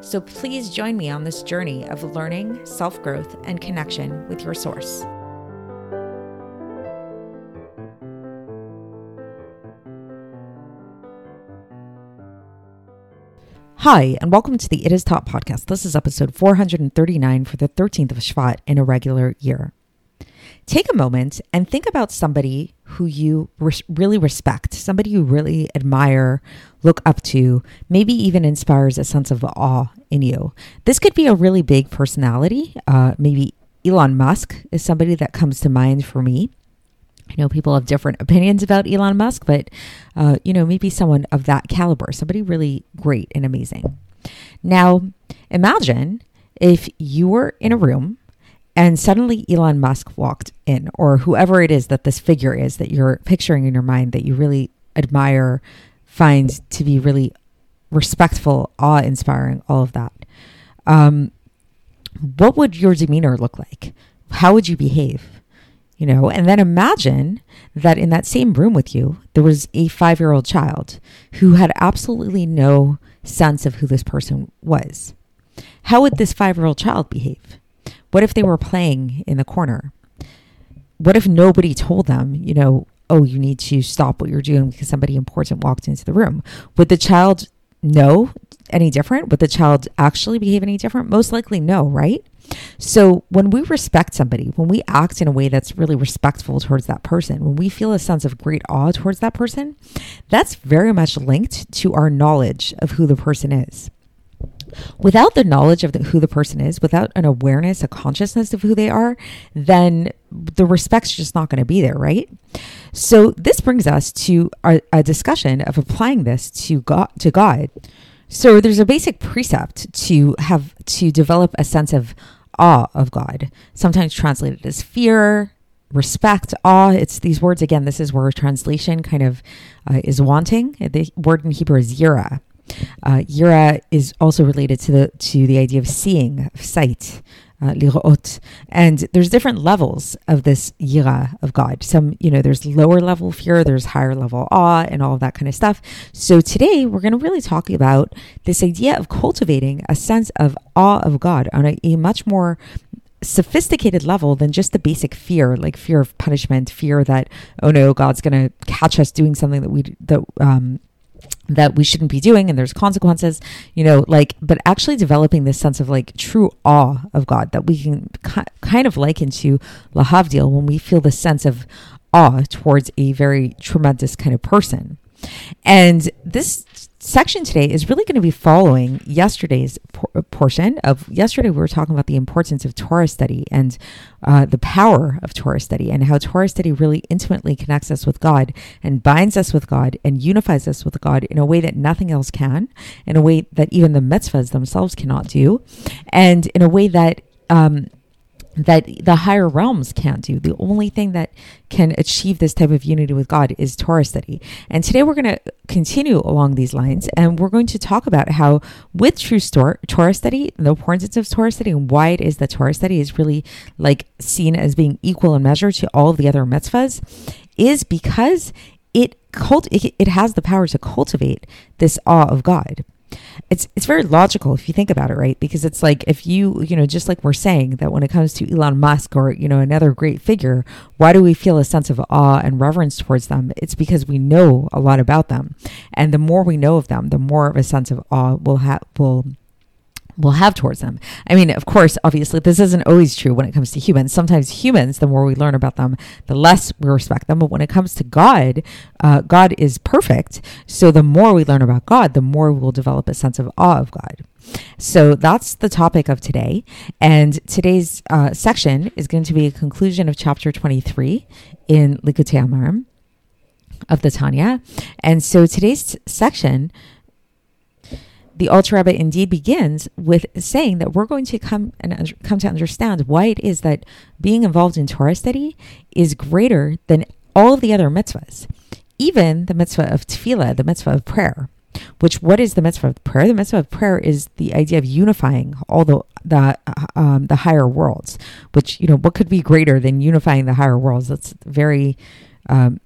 So please join me on this journey of learning, self growth, and connection with your source. Hi, and welcome to the It Is Taught podcast. This is episode 439 for the 13th of Shvat in a regular year. Take a moment and think about somebody who you res- really respect, somebody you really admire, look up to, maybe even inspires a sense of awe in you. This could be a really big personality. Uh, maybe Elon Musk is somebody that comes to mind for me. I know people have different opinions about Elon Musk, but uh, you know, maybe someone of that caliber, somebody really great and amazing. Now, imagine if you were in a room and suddenly Elon Musk walked in, or whoever it is that this figure is that you're picturing in your mind that you really admire, find to be really respectful, awe inspiring, all of that. Um, what would your demeanor look like? How would you behave? you know and then imagine that in that same room with you there was a 5-year-old child who had absolutely no sense of who this person was how would this 5-year-old child behave what if they were playing in the corner? What if nobody told them you know oh you need to stop what you're doing because somebody important walked into the room? Would the child know any different? Would the child actually behave any different? Most likely no right? So when we respect somebody, when we act in a way that's really respectful towards that person, when we feel a sense of great awe towards that person, that's very much linked to our knowledge of who the person is. Without the knowledge of the, who the person is, without an awareness, a consciousness of who they are, then the respect's just not going to be there, right? So this brings us to a, a discussion of applying this to God. To God. So there's a basic precept to have to develop a sense of awe of God, sometimes translated as fear, respect, awe. It's these words again. This is where translation kind of uh, is wanting. The word in Hebrew is yira. Uh, yira is also related to the to the idea of seeing, of sight, uh, And there's different levels of this yira of God. Some, you know, there's lower level fear, there's higher level awe, and all of that kind of stuff. So today we're going to really talk about this idea of cultivating a sense of awe of God on a, a much more sophisticated level than just the basic fear, like fear of punishment, fear that oh no, God's going to catch us doing something that we that um that we shouldn't be doing and there's consequences you know like but actually developing this sense of like true awe of god that we can ki- kind of liken to lahavdil when we feel the sense of awe towards a very tremendous kind of person and this section today is really going to be following yesterday's por- portion of yesterday we were talking about the importance of torah study and uh, the power of torah study and how torah study really intimately connects us with god and binds us with god and unifies us with god in a way that nothing else can in a way that even the mitzvahs themselves cannot do and in a way that um, that the higher realms can't do. The only thing that can achieve this type of unity with God is Torah study. And today we're going to continue along these lines and we're going to talk about how, with true Torah study, the importance of Torah study and why it is that Torah study is really like seen as being equal in measure to all of the other mitzvahs, is because it cult it, it has the power to cultivate this awe of God it's it's very logical if you think about it, right? Because it's like if you, you know, just like we're saying that when it comes to Elon Musk or, you know, another great figure, why do we feel a sense of awe and reverence towards them? It's because we know a lot about them. And the more we know of them, the more of a sense of awe we'll have will will have towards them. I mean, of course, obviously, this isn't always true when it comes to humans. Sometimes humans, the more we learn about them, the less we respect them. But when it comes to God, uh, God is perfect. So the more we learn about God, the more we will develop a sense of awe of God. So that's the topic of today. And today's uh, section is going to be a conclusion of chapter 23 in Likkutei Amarim of the Tanya. And so today's t- section the Alter Rebbe indeed begins with saying that we're going to come and come to understand why it is that being involved in Torah study is greater than all of the other mitzvahs, even the mitzvah of tefillah, the mitzvah of prayer. Which what is the mitzvah of prayer? The mitzvah of prayer is the idea of unifying all the the um, the higher worlds. Which you know what could be greater than unifying the higher worlds? That's a very um,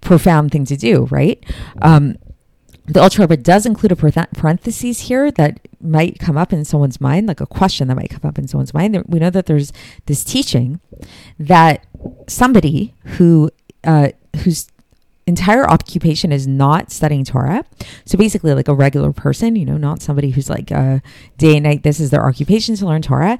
profound thing to do, right? Um, the Alter Rebbe does include a parenthesis here that might come up in someone's mind, like a question that might come up in someone's mind. We know that there's this teaching that somebody who uh, whose entire occupation is not studying Torah, so basically like a regular person, you know, not somebody who's like uh, day and night. This is their occupation to learn Torah.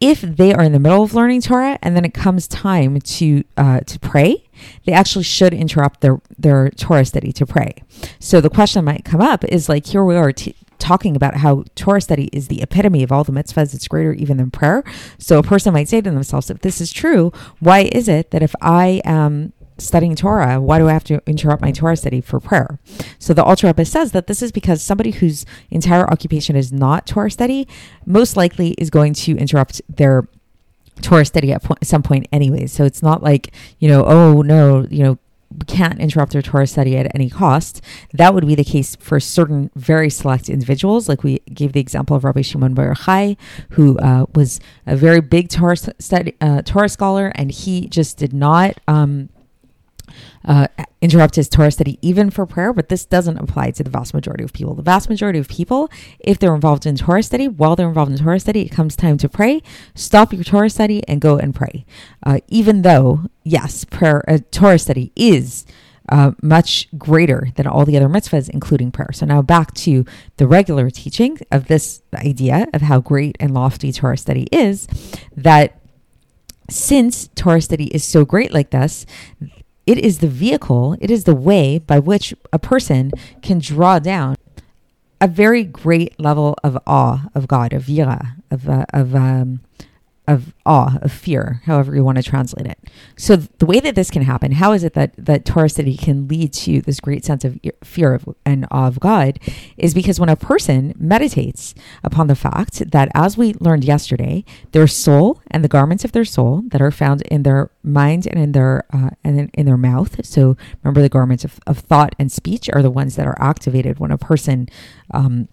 If they are in the middle of learning Torah and then it comes time to uh, to pray, they actually should interrupt their their Torah study to pray. So the question might come up is like here we are t- talking about how Torah study is the epitome of all the mitzvahs. It's greater even than prayer. So a person might say to themselves, if this is true, why is it that if I am studying Torah, why do I have to interrupt my Torah study for prayer? So the Alter Rebbe says that this is because somebody whose entire occupation is not Torah study most likely is going to interrupt their Torah study at po- some point anyways. So it's not like, you know, oh no, you know, we can't interrupt their Torah study at any cost. That would be the case for certain very select individuals. Like we gave the example of Rabbi Shimon Bar Yochai, who uh, was a very big Torah, study, uh, Torah scholar, and he just did not um, uh, interrupt his Torah study even for prayer, but this doesn't apply to the vast majority of people. The vast majority of people, if they're involved in Torah study, while they're involved in Torah study, it comes time to pray, stop your Torah study and go and pray. Uh, even though, yes, prayer, uh, Torah study is uh, much greater than all the other mitzvahs, including prayer. So now back to the regular teaching of this idea of how great and lofty Torah study is, that since Torah study is so great like this, it is the vehicle, it is the way by which a person can draw down a very great level of awe of God, of yira, of, uh, of um, of awe, of fear, however you want to translate it. So the way that this can happen, how is it that that Torah can lead to this great sense of fear of, and awe of God, is because when a person meditates upon the fact that, as we learned yesterday, their soul and the garments of their soul that are found in their mind and in their uh, and in, in their mouth. So remember, the garments of, of thought and speech are the ones that are activated when a person um,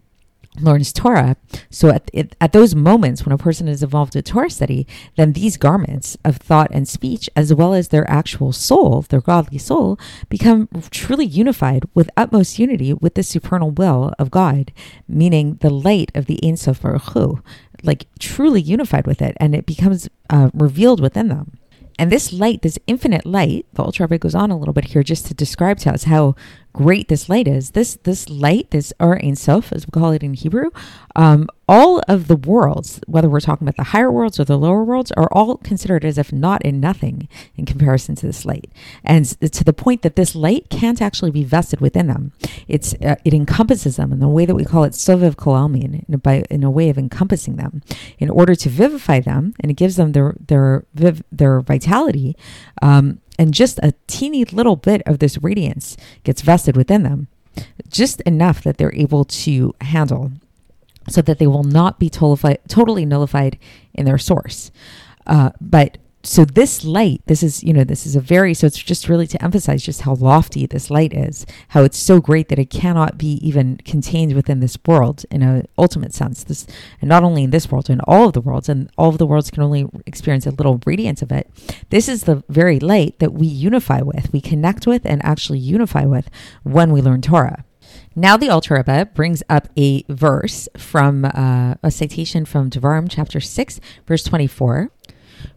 learns Torah. So at, at those moments when a person is involved in Torah study, then these garments of thought and speech, as well as their actual soul, their godly soul, become truly unified with utmost unity with the supernal will of God, meaning the light of the Ein Sof Baruch Hu, like truly unified with it, and it becomes uh, revealed within them. And this light, this infinite light, the Rebbe goes on a little bit here just to describe to us how great this light is. This this light, this Or Ein Sof, as we call it in Hebrew, um, all of the worlds, whether we're talking about the higher worlds or the lower worlds, are all considered as if not in nothing in comparison to this light, and to the point that this light can't actually be vested within them. It's uh, it encompasses them in the way that we call it sovev kol almin, in, by in a way of encompassing them, in order to vivify them, and it gives them their their their vitality. Um, and just a teeny little bit of this radiance gets vested within them, just enough that they're able to handle so that they will not be totally nullified in their source. Uh, but so this light this is you know this is a very so it's just really to emphasize just how lofty this light is how it's so great that it cannot be even contained within this world in a ultimate sense. This and not only in this world in all of the worlds and all of the worlds can only experience a little radiance of it. This is the very light that we unify with we connect with and actually unify with when we learn torah. Now the Alter Rebbe brings up a verse from uh, a citation from Devarim chapter 6, verse 24,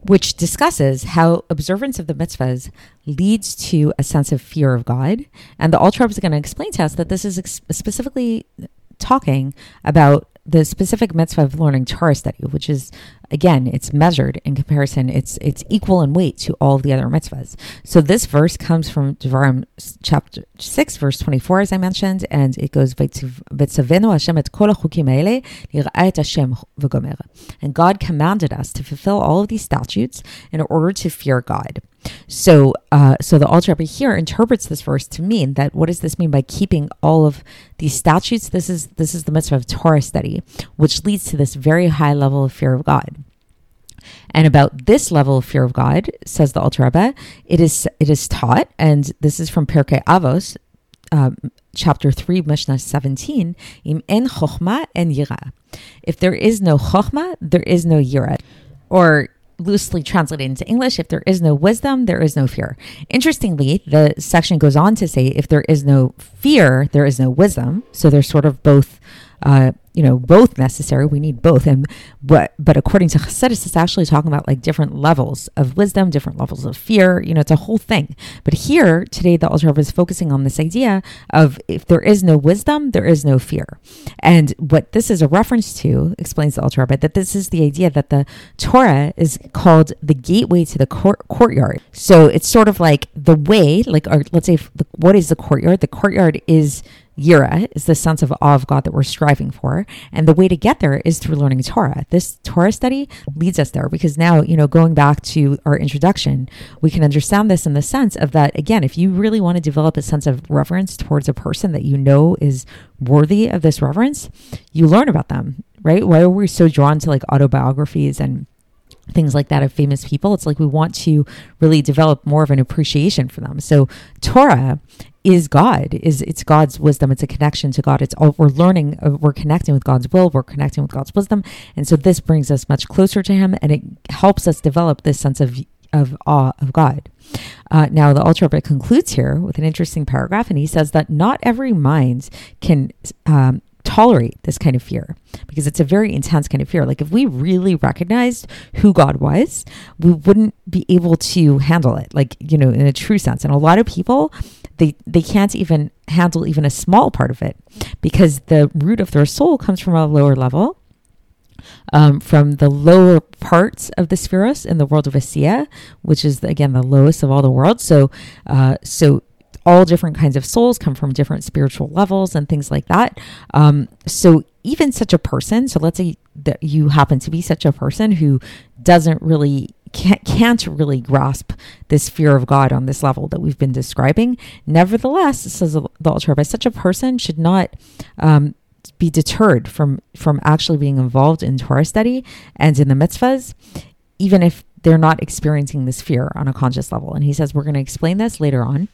which discusses how observance of the mitzvahs leads to a sense of fear of God. And the Alter is going to explain to us that this is ex- specifically talking about the specific mitzvah of learning Torah study, which is again, it's measured in comparison. It's it's equal in weight to all the other mitzvahs. So this verse comes from Devarim chapter six, verse twenty four, as I mentioned, and it goes And God commanded us to fulfill all of these statutes in order to fear God. So, uh, so the Alter Rebbe here interprets this verse to mean that what does this mean by keeping all of these statutes? This is this is the mitzvah of Torah study, which leads to this very high level of fear of God. And about this level of fear of God, says the Alter Rebbe, it is it is taught, and this is from Pirkei Avos, um, chapter three, Mishnah seventeen. Im en chokhmah en yira. If there is no chokhmah, there is no yira. Or loosely translated into English, if there is no wisdom, there is no fear. Interestingly, the section goes on to say if there is no fear, there is no wisdom. So they're sort of both uh, you know, both necessary. We need both. And but but according to Chassidus, it's actually talking about like different levels of wisdom, different levels of fear. You know, it's a whole thing. But here today, the Alter is focusing on this idea of if there is no wisdom, there is no fear. And what this is a reference to, explains the Alter that this is the idea that the Torah is called the gateway to the court, courtyard. So it's sort of like the way, like, or let's say, what is the courtyard? The courtyard is Yira is the sense of awe of God that we're striving for. And the way to get there is through learning Torah. This Torah study leads us there because now, you know, going back to our introduction, we can understand this in the sense of that, again, if you really want to develop a sense of reverence towards a person that you know is worthy of this reverence, you learn about them, right? Why are we so drawn to like autobiographies and things like that of famous people. It's like we want to really develop more of an appreciation for them. So Torah is God. Is it's God's wisdom. It's a connection to God. It's all we're learning. Uh, we're connecting with God's will. We're connecting with God's wisdom, and so this brings us much closer to Him, and it helps us develop this sense of of awe of God. Uh, now, the Alter Rebbe concludes here with an interesting paragraph, and he says that not every mind can um, tolerate this kind of fear because it's a very intense kind of fear. Like if we really recognized who God was, we wouldn't be able to handle it, like, you know, in a true sense. And a lot of people, they, they can't even handle even a small part of it because the root of their soul comes from a lower level. Um, from the lower parts of the sefiros in the world of Asiya, which is again the lowest of all the worlds. So, uh, so all different kinds of souls come from different spiritual levels and things like that. Um, so even such a person, so let's say that you happen to be such a person who doesn't really can't, can't really grasp this fear of God on this level that we've been describing. Nevertheless, says the Alter Rebbe, such a person should not um, be deterred from from actually being involved in Torah study and in the mitzvahs, even if they're not experiencing this fear on a conscious level. And he says we're going to explain this later on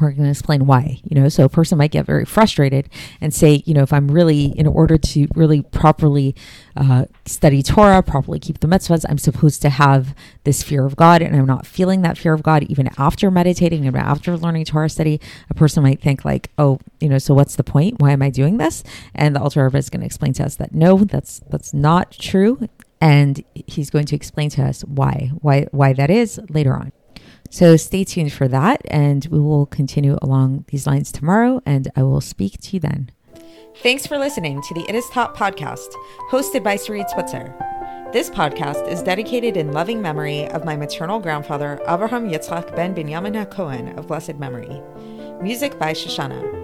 we're going to explain why you know? So a person might get very frustrated and say you know if i'm really in order to really properly uh, study torah properly keep the mitzvahs i'm supposed to have this fear of god and i'm not feeling that fear of god even after meditating and after learning torah study. A person might think like oh you know so what's the point? Why am i doing this? And the alter Rebbe is going to explain to us that no that's that's not true. And he's going to explain to us why why why that is later on so stay tuned for that, and we will continue along these lines tomorrow, and I will speak to you then. Thanks for listening to the It Is Taught podcast, hosted by Sarit Switzer. This podcast is dedicated in loving memory of my maternal grandfather, Avraham Yitzchak ben Binyamin HaKohen of blessed memory. Music by Shoshannah.